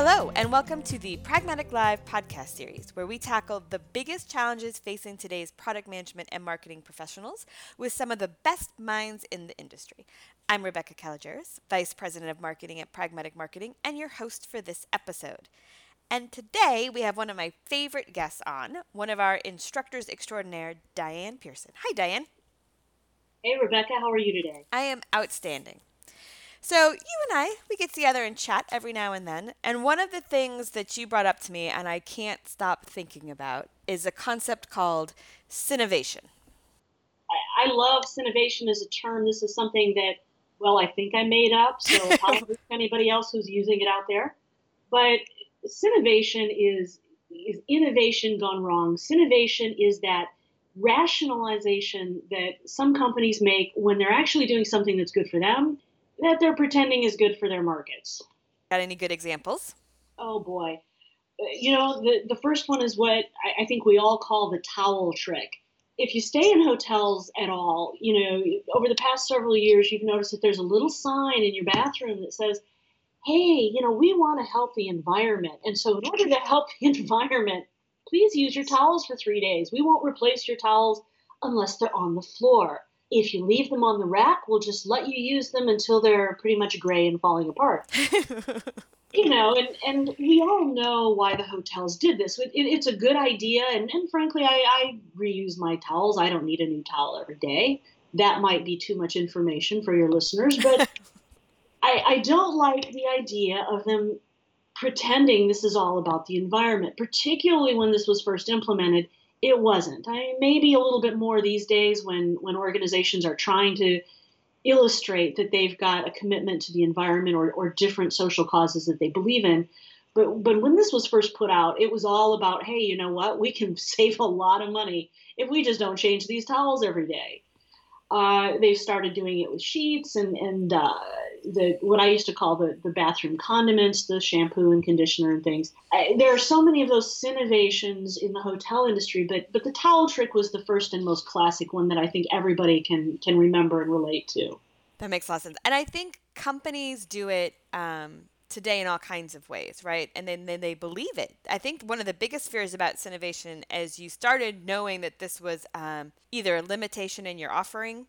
Hello, and welcome to the Pragmatic Live podcast series, where we tackle the biggest challenges facing today's product management and marketing professionals with some of the best minds in the industry. I'm Rebecca Kalogeris, Vice President of Marketing at Pragmatic Marketing, and your host for this episode. And today we have one of my favorite guests on, one of our instructors extraordinaire, Diane Pearson. Hi, Diane. Hey, Rebecca, how are you today? I am outstanding. So, you and I, we get together and chat every now and then. And one of the things that you brought up to me, and I can't stop thinking about, is a concept called Sinovation. I, I love Sinovation as a term. This is something that, well, I think I made up. So, to anybody else who's using it out there. But Sinovation is, is innovation gone wrong. Sinovation is that rationalization that some companies make when they're actually doing something that's good for them that they're pretending is good for their markets. Got any good examples? Oh boy. Uh, you know, the, the first one is what I, I think we all call the towel trick. If you stay in hotels at all, you know, over the past several years, you've noticed that there's a little sign in your bathroom that says, hey, you know, we want to help the environment. And so, in order to help the environment, please use your towels for three days. We won't replace your towels unless they're on the floor if you leave them on the rack, we'll just let you use them until they're pretty much gray and falling apart. you know, and, and we all know why the hotels did this. It, it, it's a good idea, and, and frankly, I, I reuse my towels. I don't need a new towel every day. That might be too much information for your listeners, but I, I don't like the idea of them pretending this is all about the environment, particularly when this was first implemented it wasn't. I mean, maybe a little bit more these days when when organizations are trying to illustrate that they've got a commitment to the environment or, or different social causes that they believe in. But but when this was first put out, it was all about, hey, you know what? We can save a lot of money if we just don't change these towels every day. Uh, they've started doing it with sheets and and uh, the what I used to call the the bathroom condiments, the shampoo and conditioner and things. I, there are so many of those innovations in the hotel industry, but but the towel trick was the first and most classic one that I think everybody can can remember and relate to. That makes a lot of sense, and I think companies do it. Um, today in all kinds of ways, right? And then, then they believe it. I think one of the biggest fears about Sinovation is you started knowing that this was um, either a limitation in your offering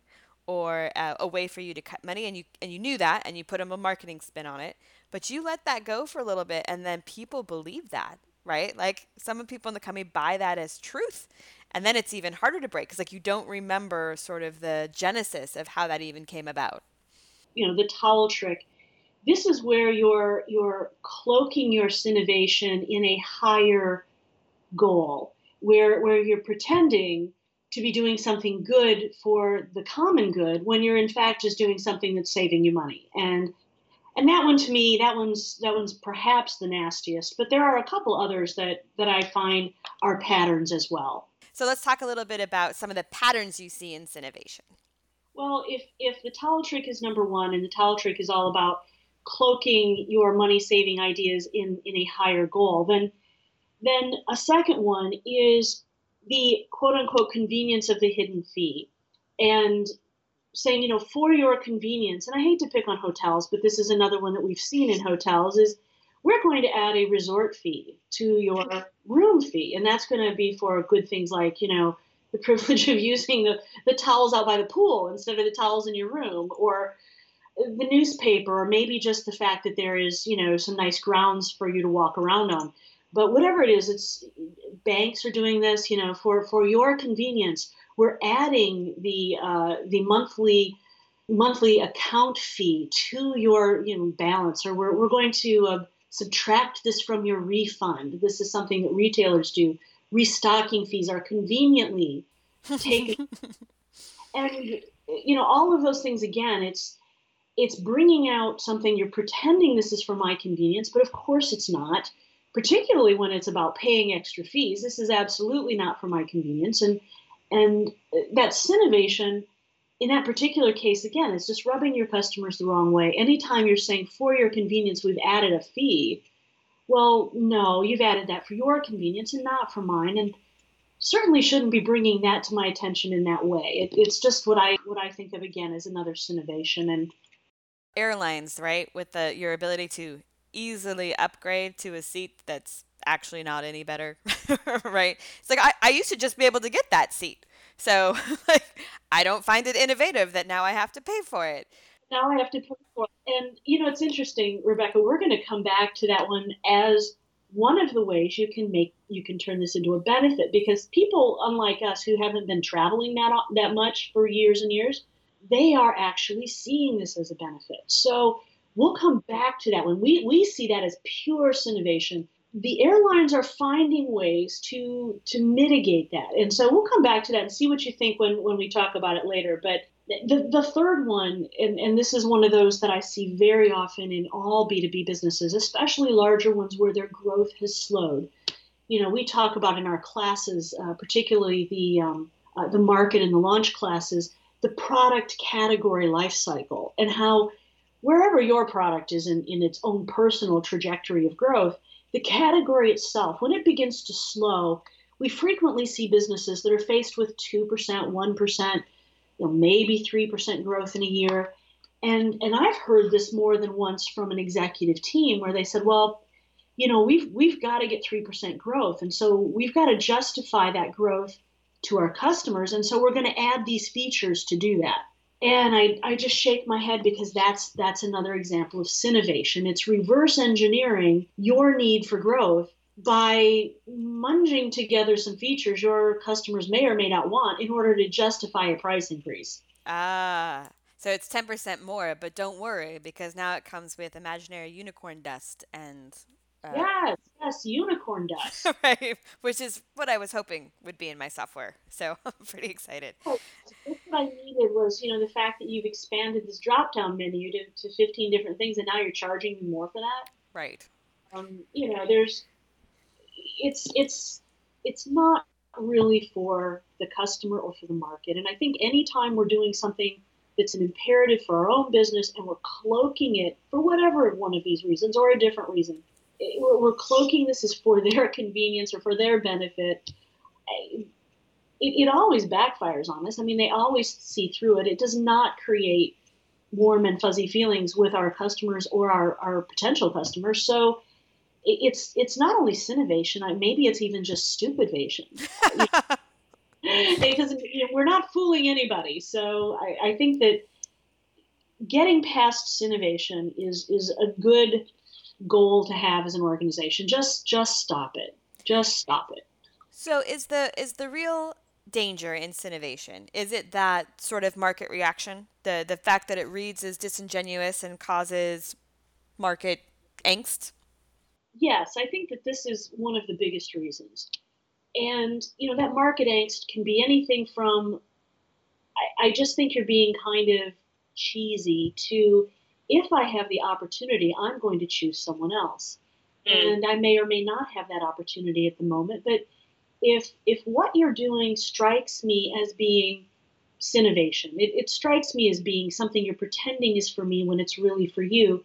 or uh, a way for you to cut money and you and you knew that and you put a marketing spin on it but you let that go for a little bit and then people believe that right like some of people in the company buy that as truth and then it's even harder to break because like you don't remember sort of the genesis of how that even came about you know the towel trick this is where you're you're cloaking your innovation in a higher goal where where you're pretending to be doing something good for the common good when you're in fact just doing something that's saving you money. And and that one to me that one's that one's perhaps the nastiest but there are a couple others that that i find are patterns as well. So let's talk a little bit about some of the patterns you see in Sinovation well if if the towel trick is number one and the towel trick is all about cloaking your money saving ideas in in a higher goal then then a second one is the quote unquote convenience of the hidden fee and saying, you know, for your convenience, and I hate to pick on hotels, but this is another one that we've seen in hotels is we're going to add a resort fee to your room fee. And that's going to be for good things like, you know, the privilege of using the, the towels out by the pool instead of the towels in your room or the newspaper or maybe just the fact that there is, you know, some nice grounds for you to walk around on. But whatever it is, it's banks are doing this. You know, for for your convenience, we're adding the uh, the monthly monthly account fee to your you know balance, or we're we're going to uh, subtract this from your refund. This is something that retailers do. Restocking fees are conveniently taken, and you know all of those things. Again, it's it's bringing out something you're pretending this is for my convenience, but of course it's not particularly when it's about paying extra fees. This is absolutely not for my convenience. And and that Sinovation in that particular case, again, is just rubbing your customers the wrong way. Anytime you're saying for your convenience, we've added a fee, well, no, you've added that for your convenience and not for mine. And certainly shouldn't be bringing that to my attention in that way. It, it's just what I what I think of again as another Sinovation and airlines, right? With the your ability to easily upgrade to a seat that's actually not any better, right? It's like I, I used to just be able to get that seat. So like I don't find it innovative that now I have to pay for it. Now I have to pay for it. And you know, it's interesting, Rebecca, we're going to come back to that one as one of the ways you can make you can turn this into a benefit because people unlike us who haven't been traveling that that much for years and years, they are actually seeing this as a benefit. So we'll come back to that. When we we see that as pure innovation the airlines are finding ways to to mitigate that. And so we'll come back to that and see what you think when when we talk about it later. But the, the third one and, and this is one of those that i see very often in all b2b businesses especially larger ones where their growth has slowed. You know we talk about in our classes uh, particularly the um, uh, the market and the launch classes the product category life cycle and how wherever your product is in, in its own personal trajectory of growth the category itself, when it begins to slow, we frequently see businesses that are faced with 2%, 1%, you know, maybe 3% growth in a year. And, and I've heard this more than once from an executive team where they said, well, you know, we've, we've got to get 3% growth. And so we've got to justify that growth to our customers. And so we're going to add these features to do that and I, I just shake my head because that's that's another example of sinovation. It's reverse engineering your need for growth by munging together some features your customers may or may not want in order to justify a price increase. Ah, so it's 10% more, but don't worry because now it comes with imaginary unicorn dust and uh, yes, yes, unicorn dust. right, which is what I was hoping would be in my software. So I'm pretty excited. Oh, what I needed was, you know, the fact that you've expanded this drop-down menu to, to 15 different things, and now you're charging me more for that. Right. Um, you know, there's, it's it's it's not really for the customer or for the market. And I think anytime we're doing something that's an imperative for our own business and we're cloaking it for whatever one of these reasons or a different reason we're cloaking this as for their convenience or for their benefit. It, it always backfires on us. I mean, they always see through it. It does not create warm and fuzzy feelings with our customers or our, our potential customers. So it's it's not only sinovation, maybe it's even just stupidation. because you know, we're not fooling anybody. So I, I think that getting past sinovation is is a good goal to have as an organization. Just just stop it. Just stop it. So is the is the real danger in sinovation? Is it that sort of market reaction? The the fact that it reads as disingenuous and causes market angst? Yes, I think that this is one of the biggest reasons. And you know, that market angst can be anything from I, I just think you're being kind of cheesy to if I have the opportunity, I'm going to choose someone else. Mm. And I may or may not have that opportunity at the moment. But if if what you're doing strikes me as being sinovation, it, it strikes me as being something you're pretending is for me when it's really for you,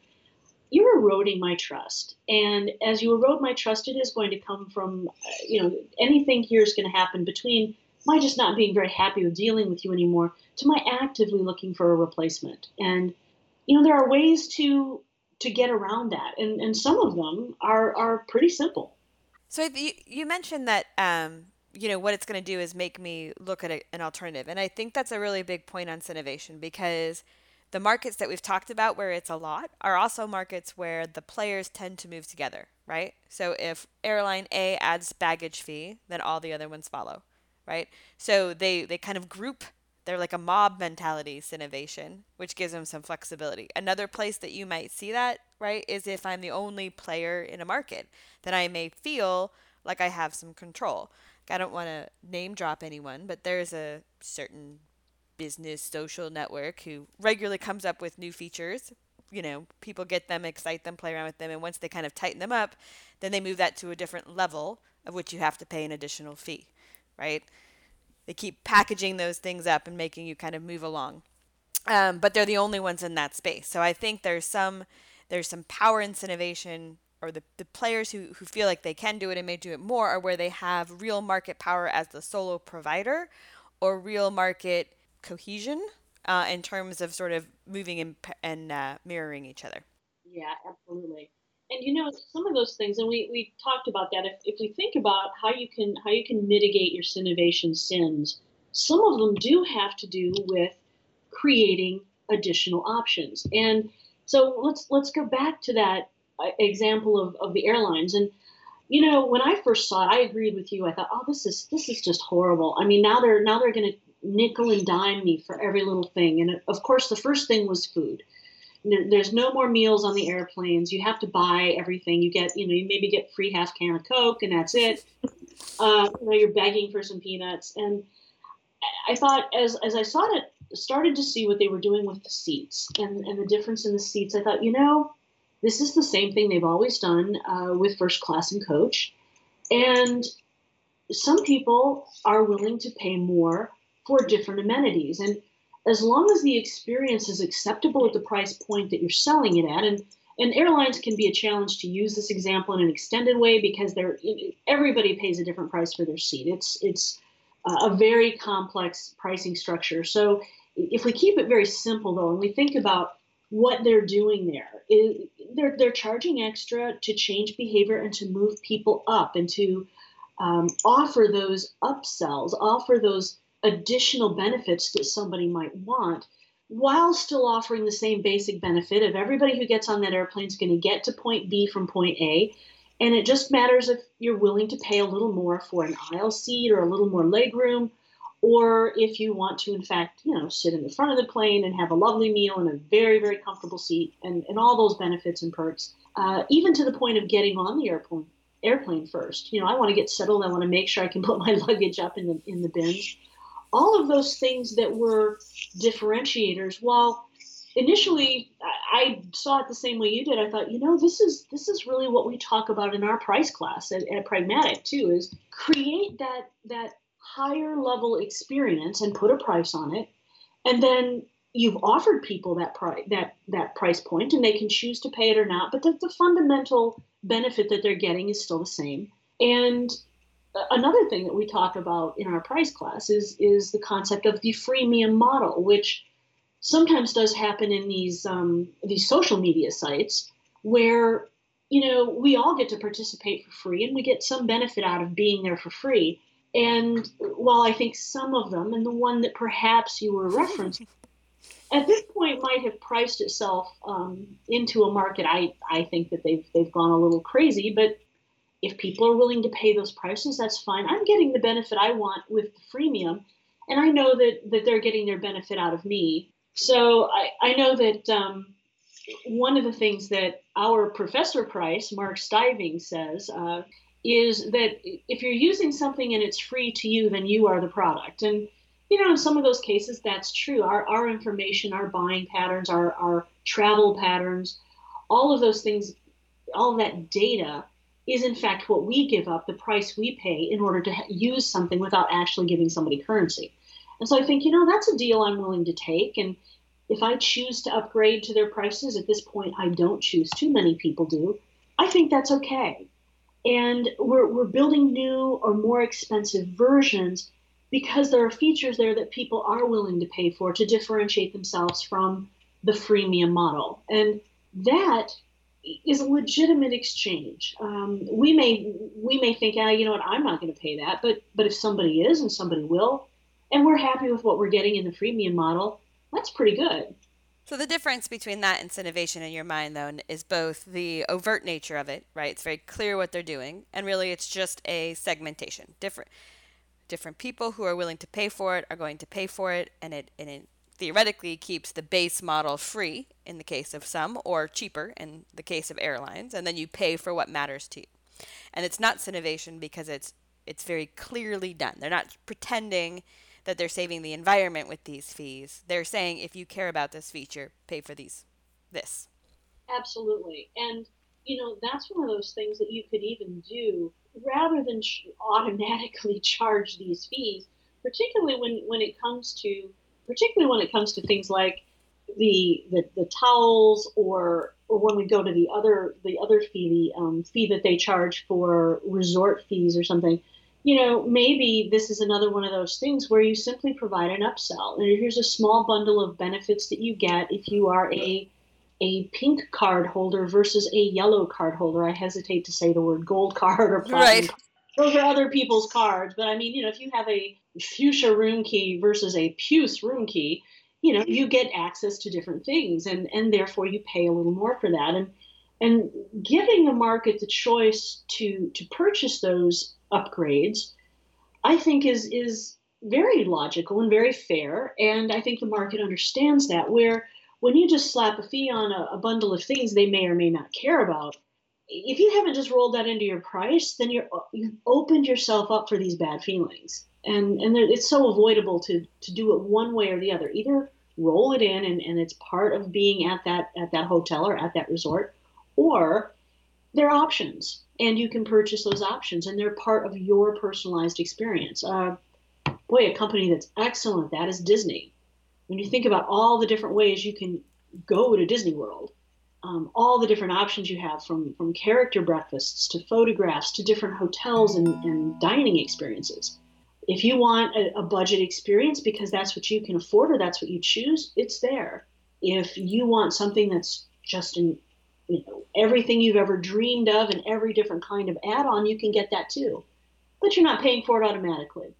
you're eroding my trust. And as you erode my trust, it is going to come from, uh, you know, anything here is going to happen between my just not being very happy with dealing with you anymore to my actively looking for a replacement. And you know, there are ways to to get around that, and and some of them are are pretty simple. So you, you mentioned that um, you know what it's going to do is make me look at a, an alternative, and I think that's a really big point on sinovation because the markets that we've talked about where it's a lot are also markets where the players tend to move together, right? So if airline A adds baggage fee, then all the other ones follow, right? So they they kind of group they're like a mob mentality sinovation, which gives them some flexibility. Another place that you might see that, right, is if I'm the only player in a market, then I may feel like I have some control. I don't want to name drop anyone, but there's a certain business social network who regularly comes up with new features. You know, people get them, excite them, play around with them, and once they kind of tighten them up, then they move that to a different level of which you have to pay an additional fee, right? They keep packaging those things up and making you kind of move along. Um, but they're the only ones in that space. So I think there's some there's some power in sinovation or the, the players who, who feel like they can do it and may do it more are where they have real market power as the solo provider or real market cohesion uh, in terms of sort of moving and, and uh, mirroring each other. Yeah, absolutely. And you know some of those things and we, we talked about that if, if we think about how you can how you can mitigate your sinovation sins some of them do have to do with creating additional options. And so let's let's go back to that uh, example of, of the airlines. And you know when i first saw it i agreed with you. I thought oh this is this is just horrible. I mean now they're now they're going to nickel and dime me for every little thing. And of course the first thing was food there's no more meals on the airplanes. You have to buy everything. You get, you know, you maybe get free half can of Coke and that's it. Uh, you know, you're begging for some peanuts. And I thought as as I saw it, started to see what they were doing with the seats and, and the difference in the seats, I thought, you know, this is the same thing they've always done uh, with first class and coach. And some people are willing to pay more for different amenities. And as long as the experience is acceptable at the price point that you're selling it at and and airlines can be a challenge to use this example in an extended way because they're everybody pays a different price for their seat. It's it's a very complex pricing structure. So if we keep it very simple though and we think about what they're doing there they're, they're charging extra to change behavior and to move people up and to um, offer those upsells offer those additional benefits that somebody might want while still offering the same basic benefit of everybody who gets on that airplane is going to get to point B from point A. And it just matters if you're willing to pay a little more for an aisle seat or a little more legroom, or if you want to, in fact, you know, sit in the front of the plane and have a lovely meal in a very, very comfortable seat and, and all those benefits and perks, uh, even to the point of getting on the airplane airplane first. You know, I want to get settled. I want to make sure I can put my luggage up in the in the bins all of those things that were differentiators. While initially I saw it the same way you did, I thought, you know, this is this is really what we talk about in our price class at, at Pragmatic too, is create that that higher level experience and put a price on it, and then you've offered people that price that that price point and they can choose to pay it or not but the, the fundamental benefit that they're getting is still the same. And another thing that we talk about in our price class is is the concept of the freemium model, which sometimes does happen in these um, these social media sites where you know we all get to participate for free and we get some benefit out of being there for free. And while I think some of them, and the one that perhaps you were referencing, at this point might have priced itself um, into a market, I, I think that they've they've gone a little crazy, but if people are willing to pay those prices, that's fine. I'm getting the benefit I want with the freemium, and I know that that they're getting their benefit out of me. So I, I know that um, one of the things that our professor price, Mark Stiving, says uh, is that if you're using something and it's free to you, then you are the product. And you know, in some of those cases, that's true. Our, our information, our buying patterns, our, our travel patterns, all of those things, all of that data is in fact what we give up, the price we pay in order to use something without actually giving somebody currency. And so I think, you know, that's a deal I'm willing to take. And if I choose to upgrade to their prices, at this point, I don't choose, too many people do. I think that's okay. And we're, we're building new or more expensive versions because there are features there that people are willing to pay for to differentiate themselves from the freemium model. And that is a legitimate exchange. Um, we may we may think, ah, you know what, I'm not going to pay that, but but if somebody is and somebody will, and we're happy with what we're getting in the freemium model, that's pretty good. So the difference between that Sinovation in your mind, though, is both the overt nature of it, right? It's very clear what they're doing, and really, it's just a segmentation. Different different people who are willing to pay for it are going to pay for it, and it and it theoretically keeps the base model free in the case of some or cheaper in the case of airlines and then you pay for what matters to you. And it's not sinovation because it's it's very clearly done. They're not pretending that they're saving the environment with these fees. They're saying if you care about this feature pay for these this. Absolutely. And you know that's one of those things that you could even do rather than automatically charge these fees particularly when when it comes to particularly when it comes to things like the the, the towels or or when we go to the other the other fee the um, fee that they charge for resort fees or something you know maybe this is another one of those things where you simply provide an upsell and here's a small bundle of benefits that you get if you are a a pink card holder versus a yellow card holder. I hesitate to say the word gold card or platinum. Right. Card. Those are other people's cards, but I mean, you know, if you have a fuchsia room key versus a puce room key, you know, you get access to different things, and and therefore you pay a little more for that. And and giving the market the choice to to purchase those upgrades, I think is is very logical and very fair. And I think the market understands that. Where when you just slap a fee on a, a, bundle of things they may or may not care about, if you haven't just rolled that into your price, then you're you've opened yourself up for these bad feelings. And and it's so avoidable to to do it one way or the other. Either roll it in and, and it's part of being at that at that hotel or at that resort, or there are options and you can purchase those options and they're part of your personalized experience. Uh, boy, a company that's excellent at that is Disney. When you think about all the different ways you can go to Disney World, um, all the different options you have from, from character breakfasts to photographs to different hotels and, and dining experiences. If you want a, a budget experience because that's what you can afford or that's what you choose, it's there. If you want something that's just in you know everything you've ever dreamed of and every different kind of add-on, you can get that too. But you're not paying for it automatically.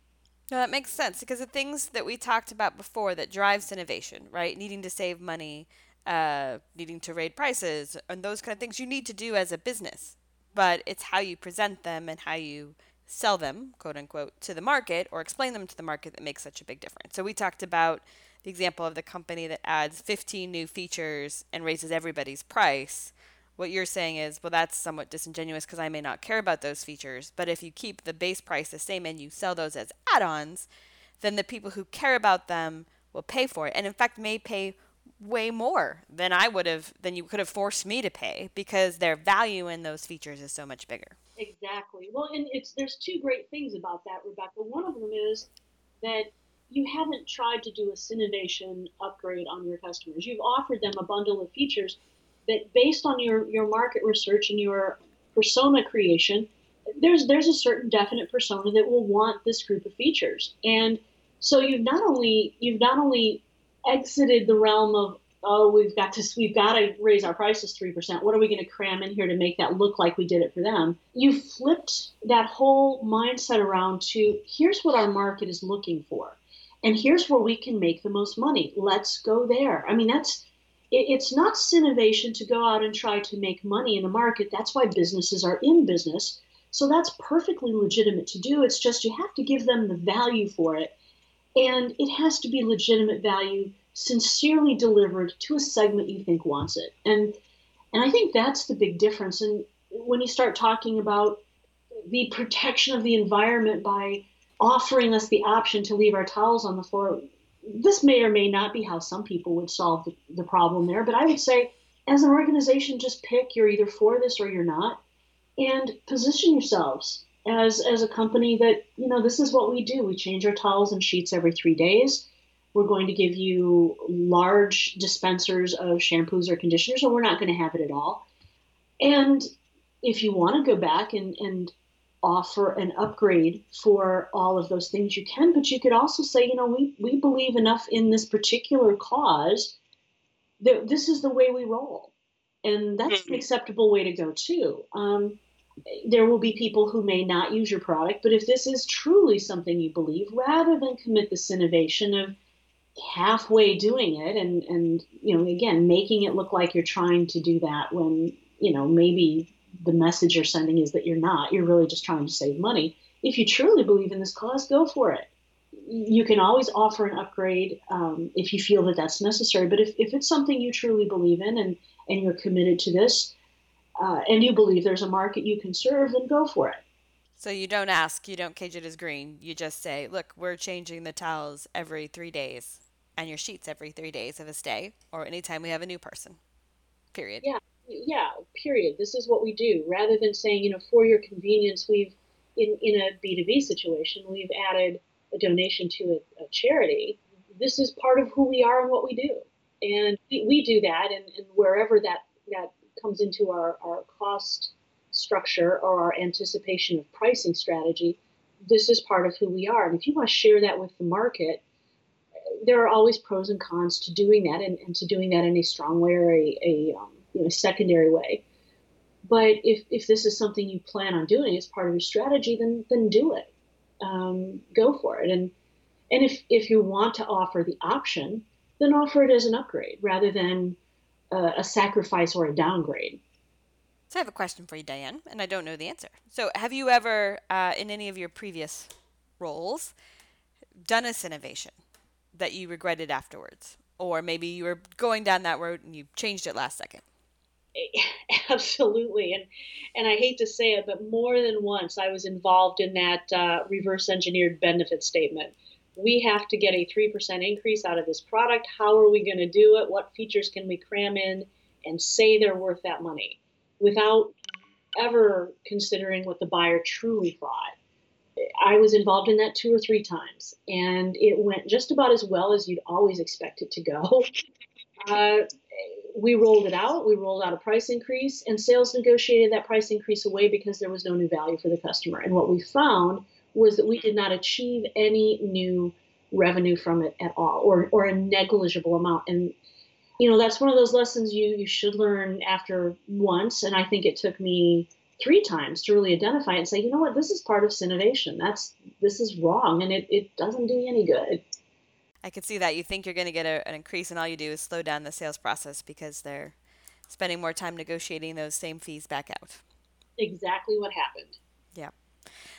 No, that makes sense because the things that we talked about before that drives innovation, right? Needing to save money, uh, needing to raise prices, and those kind of things you need to do as a business. But it's how you present them and how you sell them, quote unquote, to the market or explain them to the market that makes such a big difference. So we talked about the example of the company that adds 15 new features and raises everybody's price what you're saying is, well, that's somewhat disingenuous because I may not care about those features. But if you keep the base price the same and you sell those as add ons, then the people who care about them will pay for it. And in fact, may pay way more than I would have, than you could have forced me to pay because their value in those features is so much bigger. Exactly. Well, and it's there's two great things about that, Rebecca. One of them is that you haven't tried to do a Sinovation upgrade on your customers. You've offered them a bundle of features that based on your, your market research and your persona creation, there's there's a certain definite persona that will want this group of features. And so you've not only you've not only exited the realm of oh we've got to we've got to raise our prices three percent. What are we going to cram in here to make that look like we did it for them? You flipped that whole mindset around to here's what our market is looking for, and here's where we can make the most money. Let's go there. I mean that's it's not innovation to go out and try to make money in the market. That's why businesses are in business. So that's perfectly legitimate to do. It's just you have to give them the value for it. And it has to be legitimate value, sincerely delivered to a segment you think wants it. And and I think that's the big difference. And when you start talking about the protection of the environment by offering us the option to leave our towels on the floor, this may or may not be how some people would solve the, the problem there, but I would say as an organization, just pick you're either for this or you're not, and position yourselves as as a company that you know this is what we do. We change our towels and sheets every three days. We're going to give you large dispensers of shampoos or conditioners, or we're not going to have it at all. And if you want to go back and and offer an upgrade for all of those things you can but you could also say you know we, we believe enough in this particular cause that this is the way we roll and that's an mm-hmm. acceptable way to go too um, there will be people who may not use your product but if this is truly something you believe rather than commit this sinovation of halfway doing it and and you know again making it look like you're trying to do that when you know maybe the message you're sending is that you're not. You're really just trying to save money. If you truly believe in this cause, go for it. You can always offer an upgrade um, if you feel that that's necessary. But if, if it's something you truly believe in and, and you're committed to this, uh, and you believe there's a market you can serve, then go for it. So you don't ask, you don't cage it as green. You just say, look, we're changing the towels every three days and your sheets every three days of a stay or anytime we have a new person. Period. Yeah yeah, period. This is what we do. Rather than saying, you know, for your convenience, we've in in a B two B situation, we've added a donation to a, a, charity. This is part of who we are and what we do, and we, we do that, and, and wherever that that comes into our our cost structure or our anticipation of pricing strategy, this is part of who we are. And if you want to share that with the market, there are always pros and cons to doing that and, and to doing that in a strong way or a, a um, you know, secondary way. But if, if this is something you plan on doing as part of your strategy, then then do it. Um, go for it. And and if if you want to offer the option, then offer it as an upgrade rather than uh, a sacrifice or a downgrade. So I have a question for you, Diane, and I don't know the answer. So have you ever, uh, in any of your previous roles, done a innovation that you regretted afterwards? Or maybe you were going down that road and you changed it last second? Absolutely, and and I hate to say it, but more than once I was involved in that uh, reverse engineered benefit statement. We have to get a three percent increase out of this product. How are we going to do it? What features can we cram in and say they're worth that money, without ever considering what the buyer truly thought? I was involved in that two or three times, and it went just about as well as you'd always expect it to go. Uh, we rolled it out. We rolled out a price increase, and sales negotiated that price increase away because there was no new value for the customer. And what we found was that we did not achieve any new revenue from it at all, or or a negligible amount. And you know that's one of those lessons you you should learn after once. And I think it took me three times to really identify it and say, you know what, this is part of innovation. That's this is wrong, and it, it doesn't do you any good. I could see that. You think you're going to get a, an increase, and all you do is slow down the sales process because they're spending more time negotiating those same fees back out. Exactly what happened. Yeah.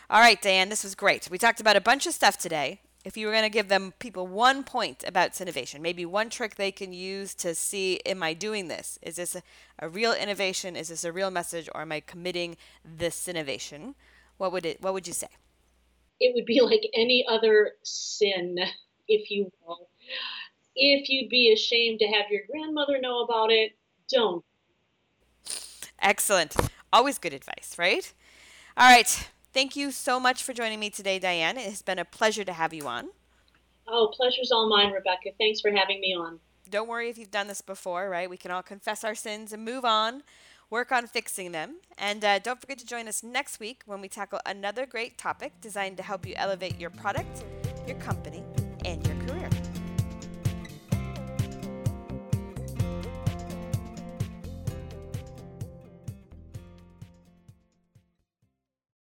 All right, Diane, this was great. We talked about a bunch of stuff today. If you were going to give them people one point about innovation, maybe one trick they can use to see, am I doing this? Is this a, a real innovation? Is this a real message, or am I committing this sinovation? What would it? What would you say? It would be like any other sin if you will. If you'd be ashamed to have your grandmother know about it, don't. Excellent. Always good advice, right? All right. Thank you so much for joining me today, Diane. It has been a pleasure to have you on. Oh, pleasure's all mine, Rebecca. Thanks for having me on. Don't worry if you've done this before, right? We can all confess our sins and move on, work on fixing them. And uh, don't forget to join us next week when we tackle another great topic designed to help you elevate your product, your company,